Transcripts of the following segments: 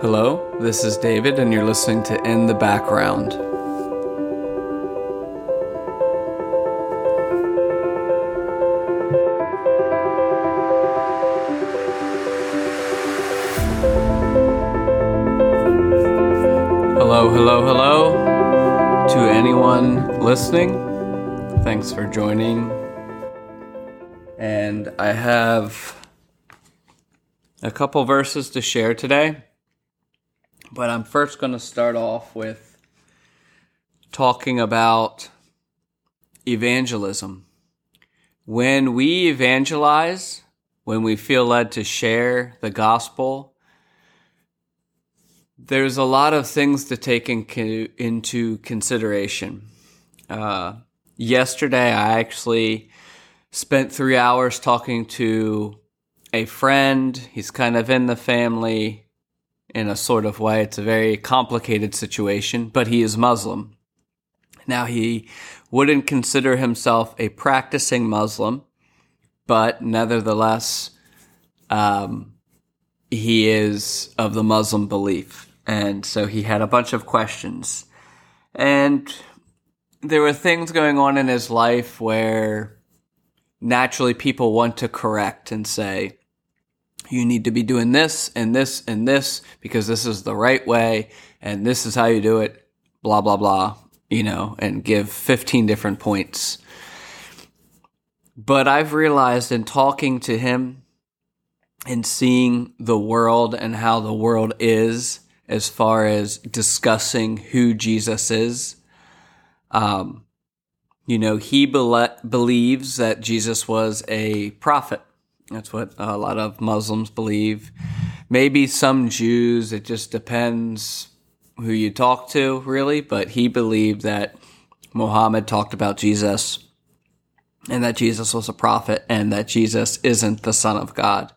Hello, this is David, and you're listening to In the Background. Hello, hello, hello to anyone listening. Thanks for joining. And I have a couple verses to share today. But I'm first going to start off with talking about evangelism. When we evangelize, when we feel led to share the gospel, there's a lot of things to take in, into consideration. Uh, yesterday, I actually spent three hours talking to a friend. He's kind of in the family in a sort of way. It's a very complicated situation, but he is Muslim. Now, he wouldn't consider himself a practicing Muslim, but nevertheless, um, he is of the Muslim belief. And so he had a bunch of questions. And there were things going on in his life where naturally people want to correct and say, you need to be doing this and this and this because this is the right way and this is how you do it, blah, blah, blah, you know, and give 15 different points. But I've realized in talking to him and seeing the world and how the world is as far as discussing who Jesus is, um, you know, he be- believes that Jesus was a prophet that's what a lot of Muslims believe. Maybe some Jews, it just depends who you talk to, really. But he believed that Muhammad talked about Jesus and that Jesus was a prophet and that Jesus isn't the Son of God.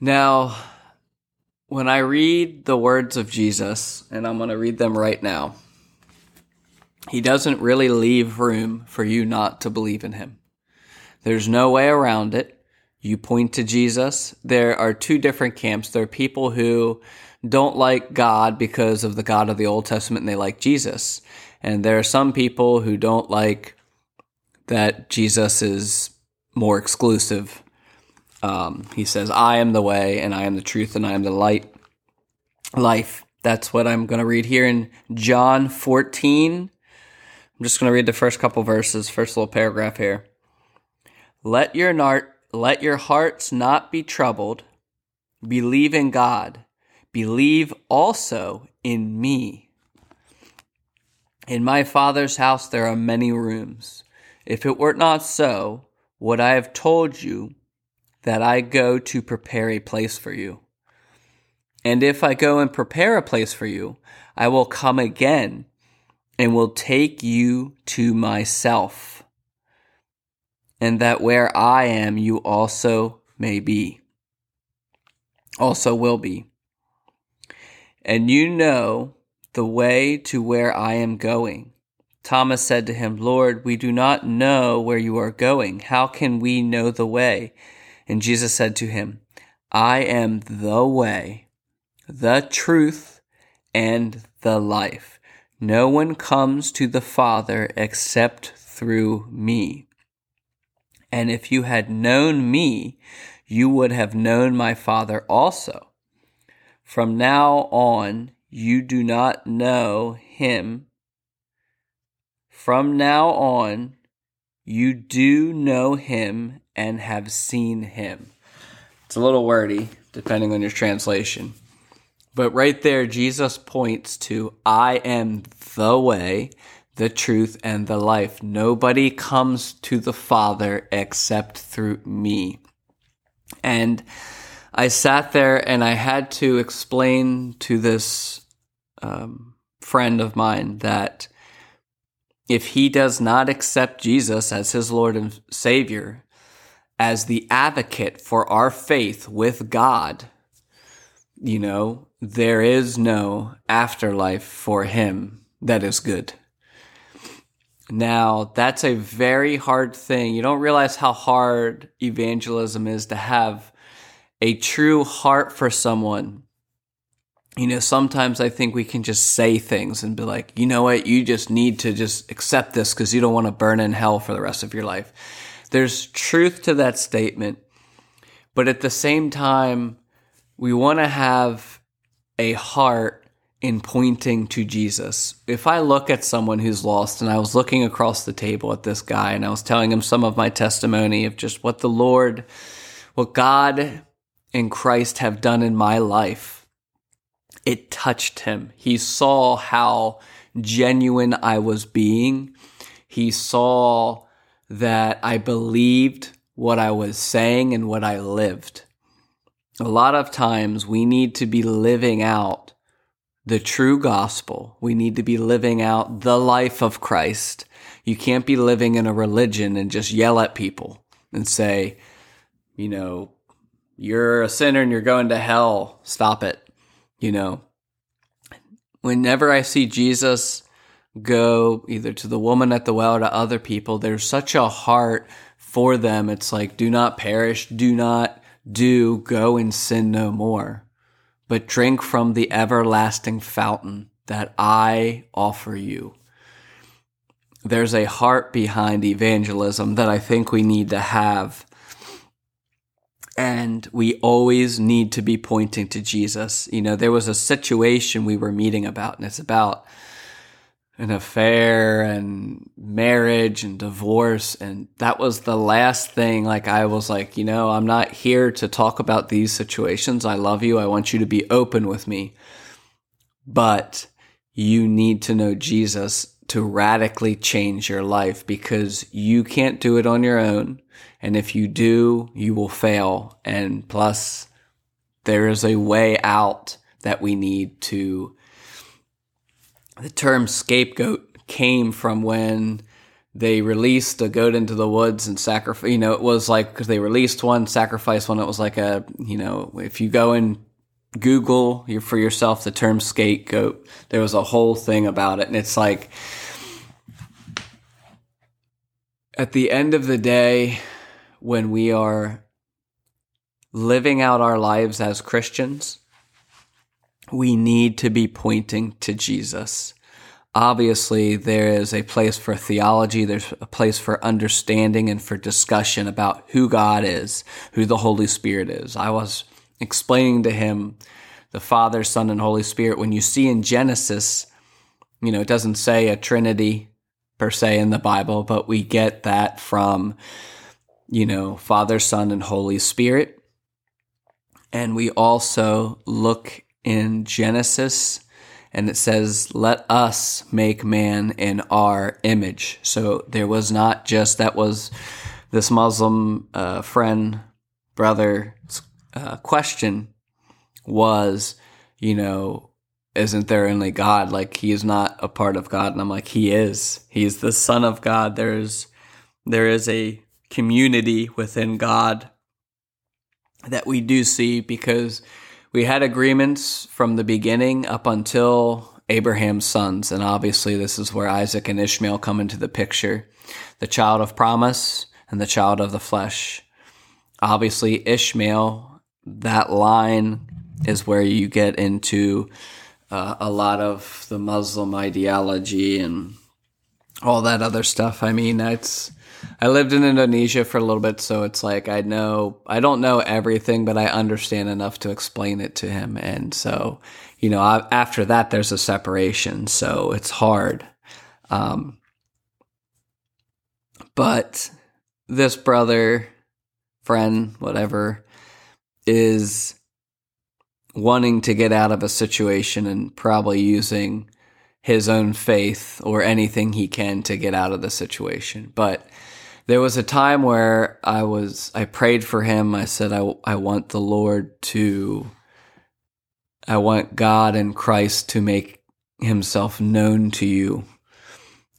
Now, when I read the words of Jesus, and I'm going to read them right now, he doesn't really leave room for you not to believe in him. There's no way around it. You point to Jesus. There are two different camps. There are people who don't like God because of the God of the Old Testament and they like Jesus. And there are some people who don't like that Jesus is more exclusive. Um, he says, I am the way and I am the truth and I am the light life. That's what I'm going to read here in John 14. I'm just going to read the first couple verses, first little paragraph here. Let your nart, let your hearts not be troubled. Believe in God. Believe also in me. In my Father's house there are many rooms. If it were not so, would I have told you that I go to prepare a place for you? And if I go and prepare a place for you, I will come again and will take you to myself and that where I am, you also may be, also will be. And you know the way to where I am going. Thomas said to him, Lord, we do not know where you are going. How can we know the way? And Jesus said to him, I am the way, the truth, and the life. No one comes to the Father except through me. And if you had known me, you would have known my Father also. From now on, you do not know him. From now on, you do know him and have seen him. It's a little wordy, depending on your translation. But right there, Jesus points to I am the way, the truth, and the life. Nobody comes to the Father except through me. And I sat there and I had to explain to this um, friend of mine that if he does not accept Jesus as his Lord and Savior, as the advocate for our faith with God, you know, there is no afterlife for him that is good. Now, that's a very hard thing. You don't realize how hard evangelism is to have a true heart for someone you know, sometimes I think we can just say things and be like, you know what, you just need to just accept this because you don't want to burn in hell for the rest of your life. There's truth to that statement. But at the same time, we want to have a heart in pointing to Jesus. If I look at someone who's lost and I was looking across the table at this guy and I was telling him some of my testimony of just what the Lord, what God and Christ have done in my life, it touched him. He saw how genuine I was being. He saw that I believed what I was saying and what I lived. A lot of times we need to be living out the true gospel. We need to be living out the life of Christ. You can't be living in a religion and just yell at people and say, you know, you're a sinner and you're going to hell. Stop it. You know, whenever I see Jesus go either to the woman at the well or to other people, there's such a heart for them. It's like, do not perish, do not do, go and sin no more, but drink from the everlasting fountain that I offer you. There's a heart behind evangelism that I think we need to have and we always need to be pointing to Jesus. You know, there was a situation we were meeting about, and it's about an affair and marriage and divorce. And that was the last thing. Like, I was like, you know, I'm not here to talk about these situations. I love you. I want you to be open with me. But you need to know Jesus to radically change your life because you can't do it on your own. And if you do, you will fail. And plus, there is a way out that we need to. The term scapegoat came from when they released a goat into the woods and sacrifice. You know, it was like because they released one, sacrifice one. It was like a, you know, if you go and Google for yourself the term scapegoat, there was a whole thing about it, and it's like at the end of the day, when we are living out our lives as Christians, we need to be pointing to Jesus. Obviously, there is a place for theology, there's a place for understanding and for discussion about who God is, who the Holy Spirit is. I was explaining to him the Father, Son, and Holy Spirit. When you see in Genesis, you know, it doesn't say a Trinity per se in the Bible, but we get that from you know, Father, Son, and Holy Spirit. And we also look in Genesis and it says, let us make man in our image. So there was not just, that was this Muslim uh, friend, brother uh, question was, you know, isn't there only God? Like he is not a part of God. And I'm like, he is. He's the son of God. There's, there is a community within God that we do see because we had agreements from the beginning up until Abraham's sons. And obviously, this is where Isaac and Ishmael come into the picture the child of promise and the child of the flesh. Obviously, Ishmael, that line is where you get into uh, a lot of the Muslim ideology and all that other stuff. I mean, it's I lived in Indonesia for a little bit, so it's like I know I don't know everything, but I understand enough to explain it to him. And so, you know, I, after that, there's a separation, so it's hard. Um, but this brother, friend, whatever, is wanting to get out of a situation and probably using his own faith or anything he can to get out of the situation. But there was a time where I was, I prayed for him. I said, I, I want the Lord to, I want God and Christ to make himself known to you.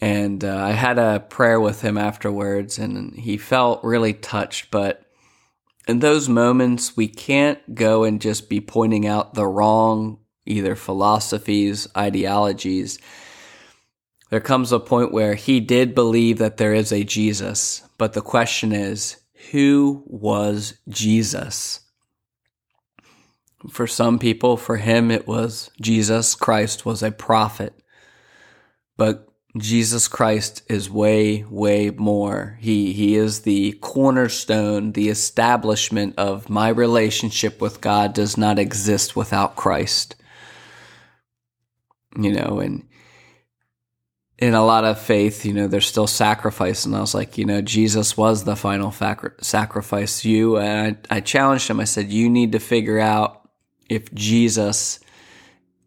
And uh, I had a prayer with him afterwards, and he felt really touched. But in those moments, we can't go and just be pointing out the wrong either philosophies, ideologies there comes a point where he did believe that there is a Jesus, but the question is, who was Jesus? For some people, for him, it was Jesus Christ was a prophet. But Jesus Christ is way, way more. He, he is the cornerstone, the establishment of my relationship with God does not exist without Christ. You know, and in a lot of faith, you know, there's still sacrifice. And I was like, you know, Jesus was the final sacrifice. You, and I, I challenged him. I said, you need to figure out if Jesus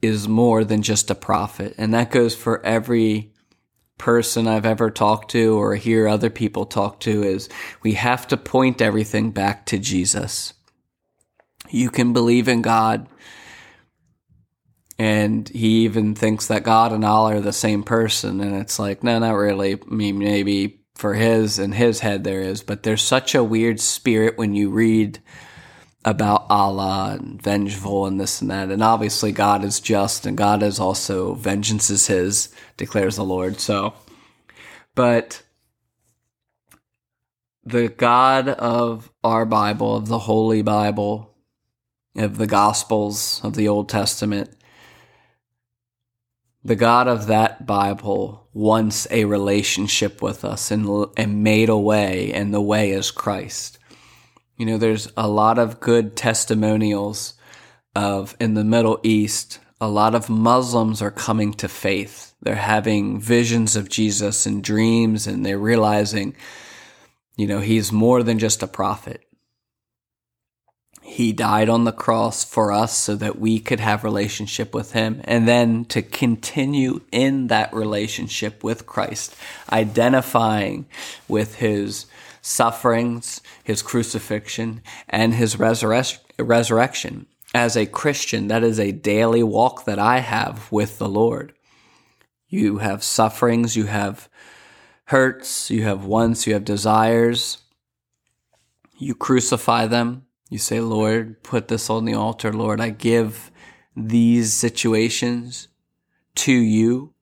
is more than just a prophet. And that goes for every person I've ever talked to or hear other people talk to is we have to point everything back to Jesus. You can believe in God and he even thinks that God and Allah are the same person. And it's like, no, not really. I mean, maybe for his and his head there is, but there's such a weird spirit when you read about Allah and vengeful and this and that. And obviously God is just and God is also vengeance is his, declares the Lord. So, but the God of our Bible, of the Holy Bible, of the Gospels, of the Old Testament, the God of that Bible wants a relationship with us and, and made a way, and the way is Christ. You know, there's a lot of good testimonials of in the Middle East, a lot of Muslims are coming to faith. They're having visions of Jesus and dreams, and they're realizing, you know, he's more than just a prophet. He died on the cross for us so that we could have relationship with him and then to continue in that relationship with Christ, identifying with his sufferings, his crucifixion, and his resurre- resurrection. As a Christian, that is a daily walk that I have with the Lord. You have sufferings, you have hurts, you have wants, you have desires. You crucify them. You say, Lord, put this on the altar. Lord, I give these situations to you.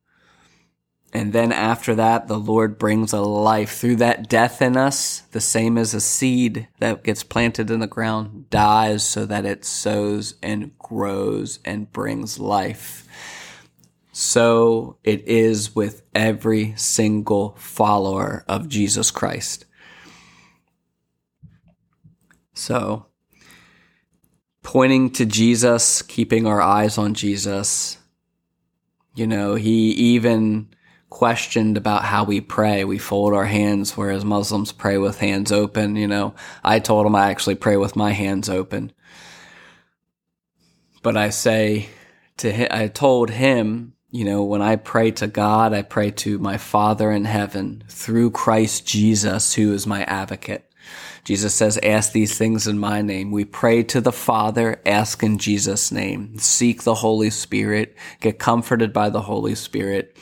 And then after that, the Lord brings a life through that death in us, the same as a seed that gets planted in the ground dies so that it sows and grows and brings life. So it is with every single follower of Jesus Christ. So, pointing to Jesus, keeping our eyes on Jesus, you know, he even questioned about how we pray. We fold our hands, whereas Muslims pray with hands open. You know, I told him I actually pray with my hands open. But I say to him, I told him, you know, when I pray to God, I pray to my Father in heaven through Christ Jesus, who is my advocate. Jesus says, ask these things in my name. We pray to the Father, ask in Jesus' name, seek the Holy Spirit, get comforted by the Holy Spirit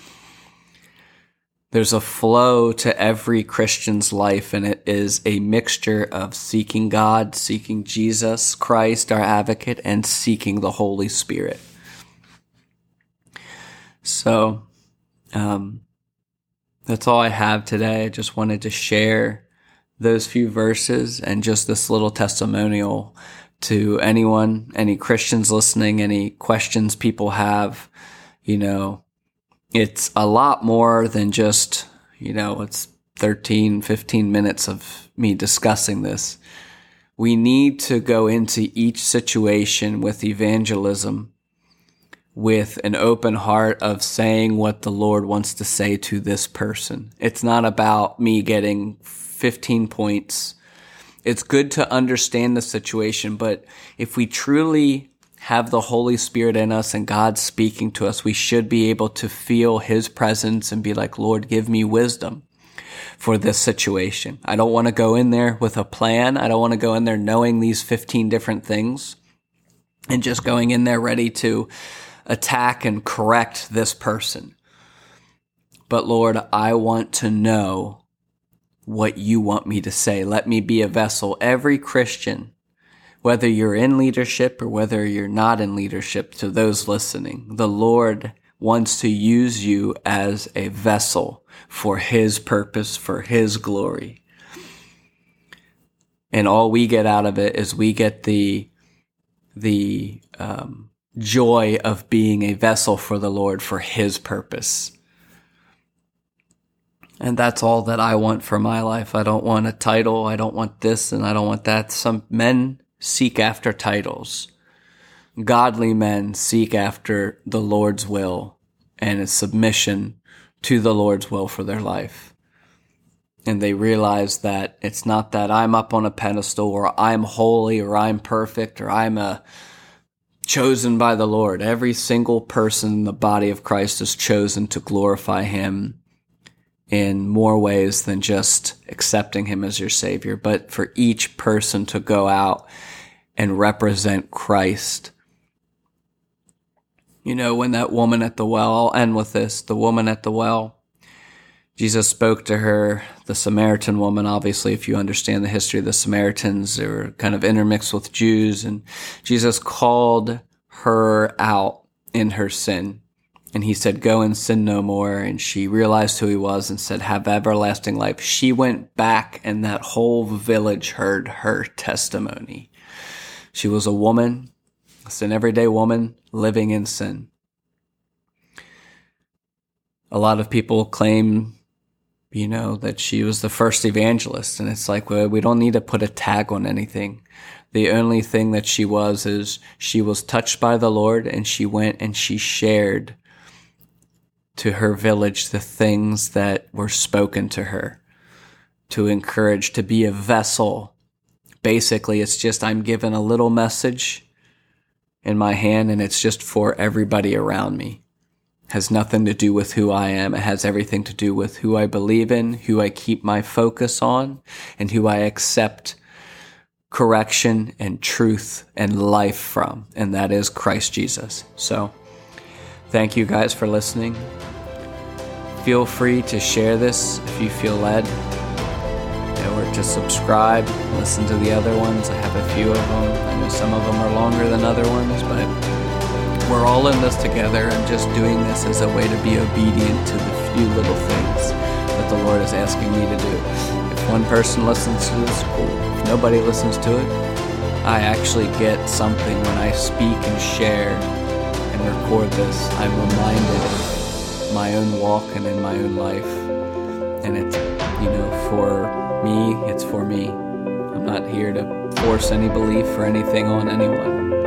there's a flow to every Christian's life, and it is a mixture of seeking God, seeking Jesus Christ, our advocate, and seeking the Holy Spirit. So, um, that's all I have today. I just wanted to share those few verses and just this little testimonial to anyone, any Christians listening, any questions people have, you know, it's a lot more than just, you know, it's 13, 15 minutes of me discussing this. We need to go into each situation with evangelism with an open heart of saying what the Lord wants to say to this person. It's not about me getting 15 points. It's good to understand the situation, but if we truly have the Holy Spirit in us and God speaking to us, we should be able to feel His presence and be like, Lord, give me wisdom for this situation. I don't want to go in there with a plan. I don't want to go in there knowing these 15 different things and just going in there ready to attack and correct this person. But Lord, I want to know what you want me to say. Let me be a vessel. Every Christian whether you're in leadership or whether you're not in leadership, to those listening, the Lord wants to use you as a vessel for His purpose, for His glory. And all we get out of it is we get the the um, joy of being a vessel for the Lord for His purpose. And that's all that I want for my life. I don't want a title. I don't want this and I don't want that. Some men seek after titles. Godly men seek after the Lord's will and a submission to the Lord's will for their life. And they realize that it's not that I'm up on a pedestal or I'm holy or I'm perfect or I'm a chosen by the Lord. Every single person in the body of Christ is chosen to glorify Him in more ways than just accepting Him as your Savior, but for each person to go out and represent Christ. You know, when that woman at the well, I'll end with this the woman at the well, Jesus spoke to her, the Samaritan woman. Obviously, if you understand the history of the Samaritans, they were kind of intermixed with Jews, and Jesus called her out in her sin. And he said, Go and sin no more. And she realized who he was and said, Have everlasting life. She went back, and that whole village heard her testimony. She was a woman, it's an everyday woman living in sin. A lot of people claim you know, that she was the first evangelist. And it's like, well, we don't need to put a tag on anything. The only thing that she was is she was touched by the Lord and she went and she shared to her village the things that were spoken to her to encourage, to be a vessel. Basically, it's just I'm given a little message in my hand and it's just for everybody around me has nothing to do with who I am. It has everything to do with who I believe in, who I keep my focus on, and who I accept correction and truth and life from. And that is Christ Jesus. So thank you guys for listening. Feel free to share this if you feel led or to subscribe, listen to the other ones. I have a few of them. I know some of them are longer than other ones, but we're all in this together and just doing this as a way to be obedient to the few little things that the Lord is asking me to do. If one person listens to this, cool. If nobody listens to it, I actually get something when I speak and share and record this. I'm reminded of my own walk and in my own life. And it's, you know, for me, it's for me. I'm not here to force any belief or anything on anyone.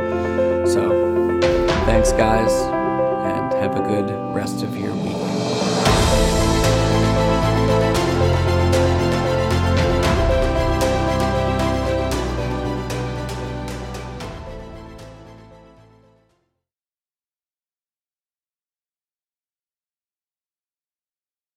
Thanks, guys, and have a good rest of your week.